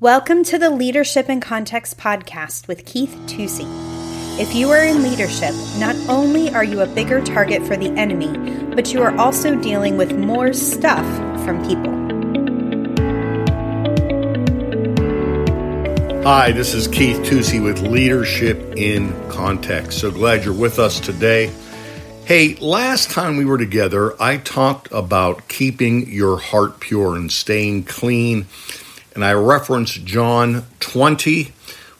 Welcome to the Leadership in Context podcast with Keith Tusey. If you are in leadership, not only are you a bigger target for the enemy, but you are also dealing with more stuff from people. Hi, this is Keith Tusey with Leadership in Context. So glad you're with us today. Hey, last time we were together, I talked about keeping your heart pure and staying clean and I reference John 20,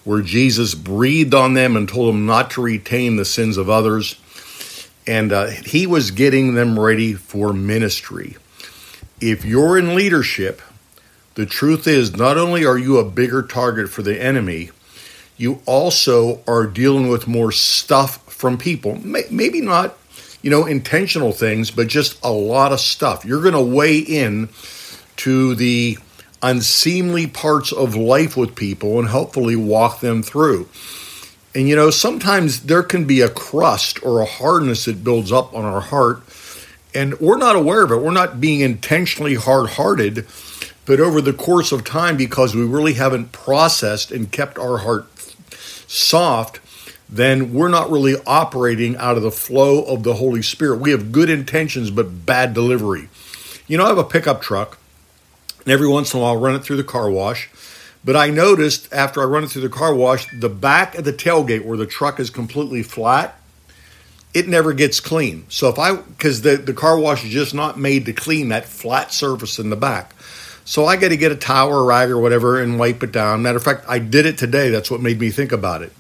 where Jesus breathed on them and told them not to retain the sins of others. And uh, he was getting them ready for ministry. If you're in leadership, the truth is not only are you a bigger target for the enemy, you also are dealing with more stuff from people. Maybe not, you know, intentional things, but just a lot of stuff. You're going to weigh in to the unseemly parts of life with people and hopefully walk them through. And you know, sometimes there can be a crust or a hardness that builds up on our heart, and we're not aware of it. We're not being intentionally hard hearted, but over the course of time, because we really haven't processed and kept our heart soft, then we're not really operating out of the flow of the Holy Spirit. We have good intentions, but bad delivery. You know, I have a pickup truck and every once in a while, I'll run it through the car wash. But I noticed after I run it through the car wash, the back of the tailgate where the truck is completely flat, it never gets clean. So if I, because the, the car wash is just not made to clean that flat surface in the back. So I got to get a towel or rag or whatever and wipe it down. Matter of fact, I did it today. That's what made me think about it.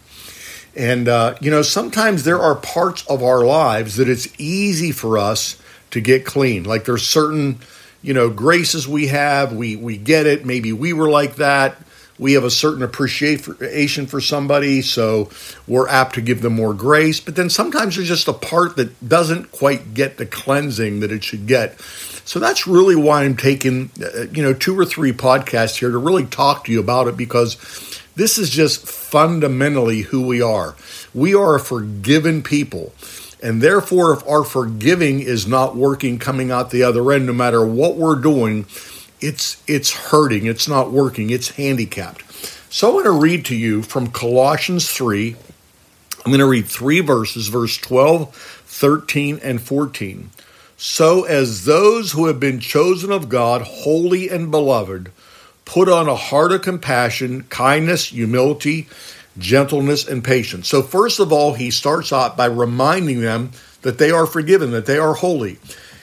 And, uh, you know, sometimes there are parts of our lives that it's easy for us to get clean. Like there's certain you know graces we have we we get it. Maybe we were like that. We have a certain appreciation for somebody so we're apt to give them more grace. But then sometimes there's just a part that doesn't quite get the cleansing that it should get. So that's really why i'm taking uh, you know two or three podcasts here to really talk to you about it because this is just fundamentally who we are. We are a forgiven people and therefore, if our forgiving is not working coming out the other end, no matter what we're doing, it's it's hurting, it's not working, it's handicapped. So I'm going to read to you from Colossians 3. I'm going to read three verses, verse 12, 13, and 14. So as those who have been chosen of God, holy and beloved, put on a heart of compassion, kindness, humility, gentleness, and patience. So, first of all, he starts out by reminding them that they are forgiven, that they are holy.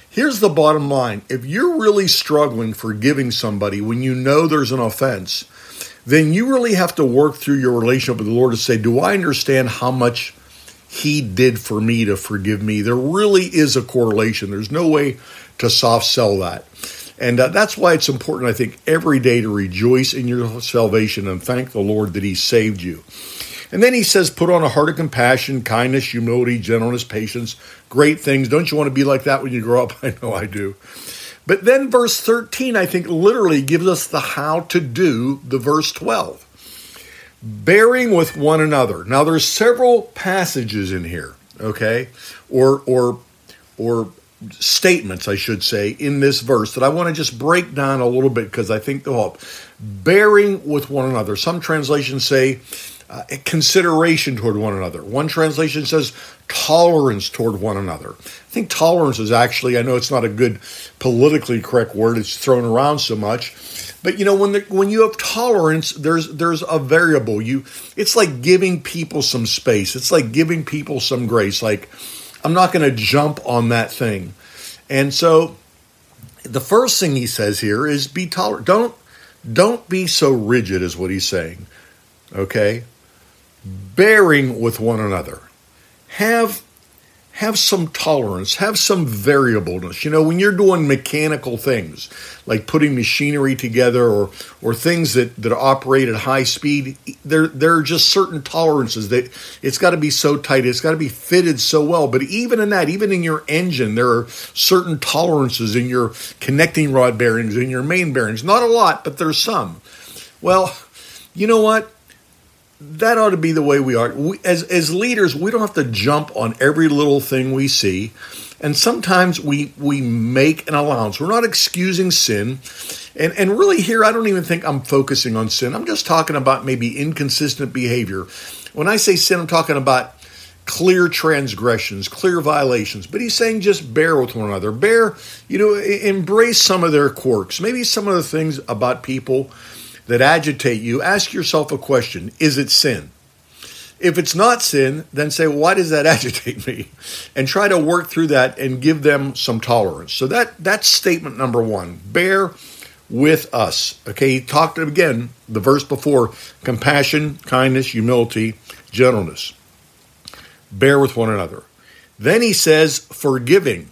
Here's the bottom line if you're really struggling forgiving somebody when you know there's an offense, then you really have to work through your relationship with the Lord to say, Do I understand how much He did for me to forgive me? There really is a correlation. There's no way to soft sell that. And uh, that's why it's important, I think, every day to rejoice in your salvation and thank the Lord that He saved you. And then he says, put on a heart of compassion, kindness, humility, gentleness, patience, great things. Don't you want to be like that when you grow up? I know I do. But then verse 13, I think, literally gives us the how to do the verse 12. Bearing with one another. Now there's several passages in here, okay? Or or or statements, I should say, in this verse that I want to just break down a little bit because I think they'll help. Bearing with one another. Some translations say uh, consideration toward one another. One translation says tolerance toward one another. I think tolerance is actually, I know it's not a good politically correct word, it's thrown around so much. But you know when the, when you have tolerance, there's there's a variable. You it's like giving people some space. It's like giving people some grace. Like I'm not going to jump on that thing. And so the first thing he says here is be tolerant. Don't don't be so rigid is what he's saying. Okay? Bearing with one another. Have have some tolerance, have some variableness. You know, when you're doing mechanical things like putting machinery together or or things that, that operate at high speed, there there are just certain tolerances that it's got to be so tight, it's got to be fitted so well. But even in that, even in your engine, there are certain tolerances in your connecting rod bearings, in your main bearings. Not a lot, but there's some. Well, you know what? That ought to be the way we are. We, as as leaders, we don't have to jump on every little thing we see, and sometimes we we make an allowance. We're not excusing sin, and and really here, I don't even think I'm focusing on sin. I'm just talking about maybe inconsistent behavior. When I say sin, I'm talking about clear transgressions, clear violations. But he's saying just bear with one another. Bear, you know, embrace some of their quirks. Maybe some of the things about people that agitate you, ask yourself a question Is it sin? If it's not sin, then say, Why does that agitate me? And try to work through that and give them some tolerance. So that that's statement number one. Bear with us. Okay, he talked again, the verse before compassion, kindness, humility, gentleness. Bear with one another. Then he says, forgiving.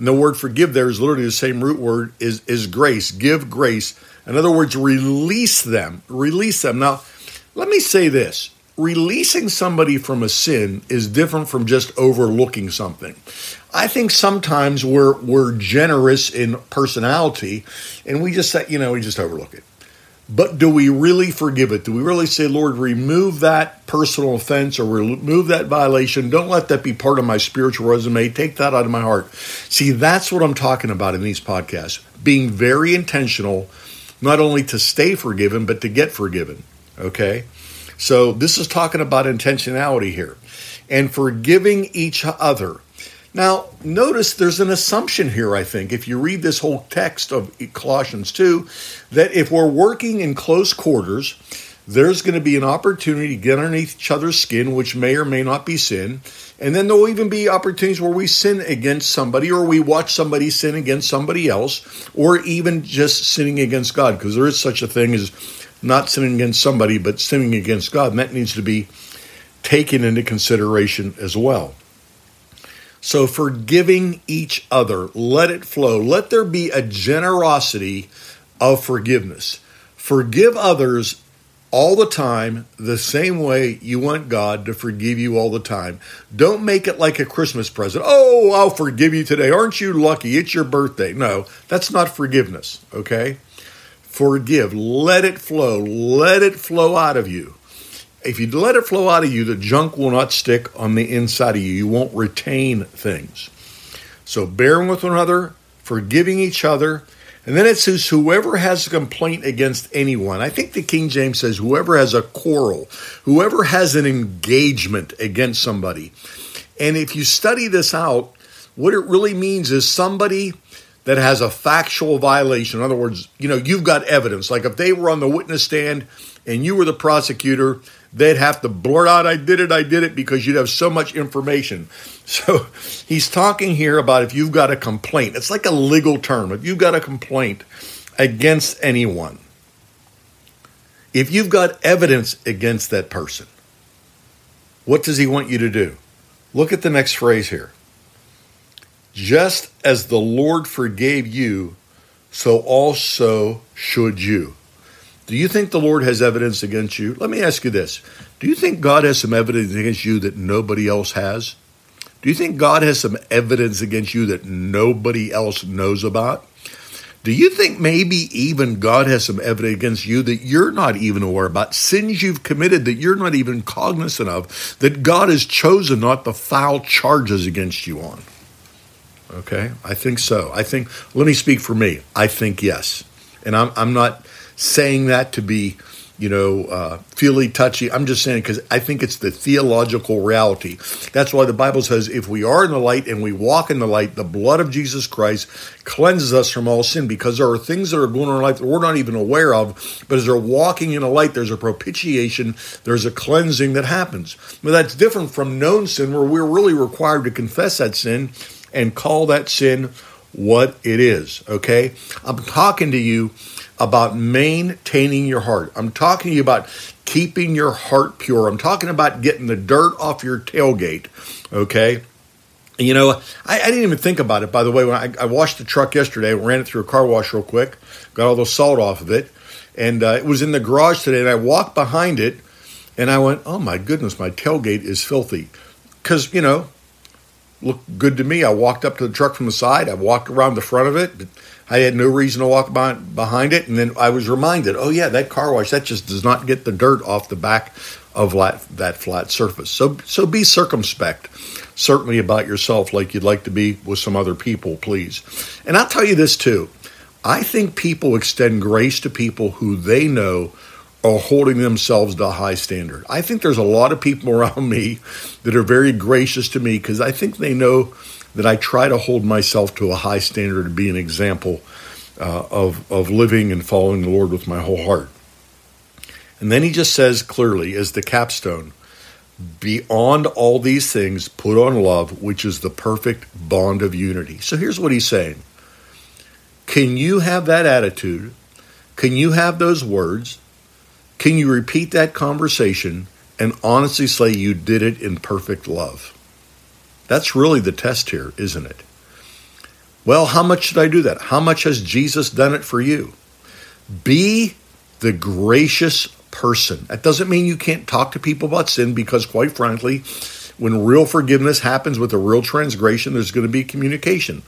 And the word forgive there is literally the same root word is, is grace. Give grace in other words, release them. Release them. Now, let me say this releasing somebody from a sin is different from just overlooking something. I think sometimes we're we're generous in personality and we just say, you know, we just overlook it. But do we really forgive it? Do we really say, Lord, remove that personal offense or remove that violation? Don't let that be part of my spiritual resume. Take that out of my heart. See, that's what I'm talking about in these podcasts. Being very intentional not only to stay forgiven, but to get forgiven. Okay? So this is talking about intentionality here and forgiving each other. Now, notice there's an assumption here, I think, if you read this whole text of Colossians 2, that if we're working in close quarters, there's going to be an opportunity to get underneath each other's skin, which may or may not be sin. And then there'll even be opportunities where we sin against somebody or we watch somebody sin against somebody else or even just sinning against God because there is such a thing as not sinning against somebody but sinning against God. And that needs to be taken into consideration as well. So, forgiving each other, let it flow. Let there be a generosity of forgiveness. Forgive others all the time the same way you want God to forgive you all the time. Don't make it like a Christmas present. Oh, I'll forgive you today. Aren't you lucky? It's your birthday. No, that's not forgiveness, okay? Forgive. Let it flow. Let it flow out of you. If you let it flow out of you, the junk will not stick on the inside of you. You won't retain things. So, bearing with one another, forgiving each other, and then it says, whoever has a complaint against anyone. I think the King James says, whoever has a quarrel, whoever has an engagement against somebody. And if you study this out, what it really means is somebody that has a factual violation. In other words, you know, you've got evidence. Like if they were on the witness stand and you were the prosecutor, they'd have to blurt out, I did it, I did it, because you'd have so much information. So he's talking here about if you've got a complaint. It's like a legal term. If you've got a complaint against anyone, if you've got evidence against that person, what does he want you to do? Look at the next phrase here. Just as the Lord forgave you, so also should you. Do you think the Lord has evidence against you? Let me ask you this Do you think God has some evidence against you that nobody else has? Do you think God has some evidence against you that nobody else knows about? Do you think maybe even God has some evidence against you that you're not even aware about, sins you've committed that you're not even cognizant of, that God has chosen not to file charges against you on? Okay, I think so. I think, let me speak for me. I think yes. And I'm, I'm not saying that to be, you know, uh, feely touchy. I'm just saying because I think it's the theological reality. That's why the Bible says if we are in the light and we walk in the light, the blood of Jesus Christ cleanses us from all sin because there are things that are going on in our life that we're not even aware of. But as they're walking in the light, there's a propitiation, there's a cleansing that happens. But that's different from known sin where we're really required to confess that sin and call that sin what it is. Okay? I'm talking to you about maintaining your heart. I'm talking to you about keeping your heart pure. I'm talking about getting the dirt off your tailgate. Okay? You know, I, I, didn't even think about it, by the way. When I, I, washed the truck yesterday, ran it through a car wash real quick, got all the salt off of it, and uh, it was in the garage today, and I walked behind it, and I went, oh my goodness, my tailgate is filthy. Because, you know, looked good to me. I walked up to the truck from the side, I walked around the front of it, I had no reason to walk behind, behind it. And then I was reminded, oh, yeah, that car wash, that just does not get the dirt off the back of that flat surface. So, so be circumspect, certainly about yourself, like you'd like to be with some other people, please. And I'll tell you this too. I think people extend grace to people who they know are holding themselves to a high standard. I think there's a lot of people around me that are very gracious to me because I think they know that I try to hold myself to a high standard to be an example uh, of, of living and following the Lord with my whole heart. And then he just says clearly, as the capstone, beyond all these things, put on love, which is the perfect bond of unity. So here's what he's saying Can you have that attitude? Can you have those words? Can you repeat that conversation and honestly say you did it in perfect love? That's really the test here, isn't it? Well, how much should I do that? How much has Jesus done it for you? Be the gracious person. That doesn't mean you can't talk to people about sin because, quite frankly, when real forgiveness happens with a real transgression, there's going to be communication.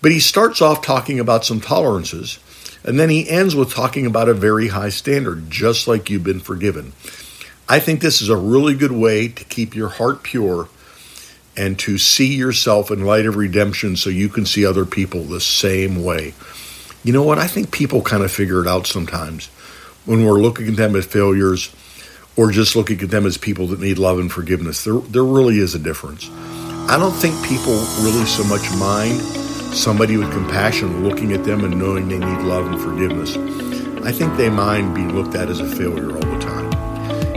But he starts off talking about some tolerances and then he ends with talking about a very high standard, just like you've been forgiven. I think this is a really good way to keep your heart pure and to see yourself in light of redemption so you can see other people the same way. You know what? I think people kind of figure it out sometimes when we're looking at them as failures or just looking at them as people that need love and forgiveness. There, there really is a difference. I don't think people really so much mind somebody with compassion looking at them and knowing they need love and forgiveness. I think they mind being looked at as a failure all the time.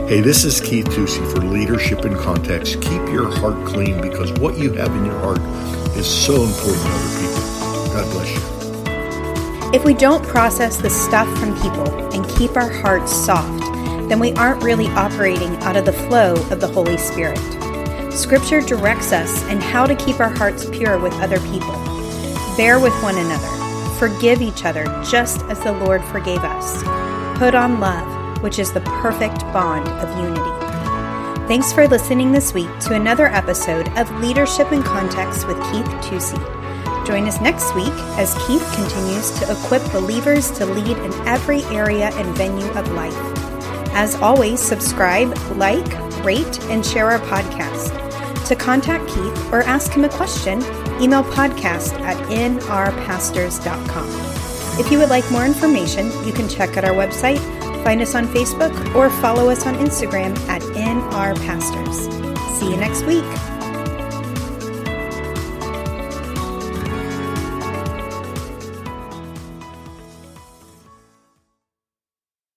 Hey, this is Keith Tusey for Leadership in Context. Keep your heart clean because what you have in your heart is so important to other people. God bless you. If we don't process the stuff from people and keep our hearts soft, then we aren't really operating out of the flow of the Holy Spirit. Scripture directs us in how to keep our hearts pure with other people. Bear with one another. Forgive each other just as the Lord forgave us. Put on love, which is the perfect bond of unity. Thanks for listening this week to another episode of Leadership in Context with Keith Tusey. Join us next week as Keith continues to equip believers to lead in every area and venue of life. As always, subscribe, like, rate, and share our podcast. To contact Keith or ask him a question, email podcast at nrpastors.com. If you would like more information, you can check out our website, find us on Facebook, or follow us on Instagram at nrpastors. See you next week.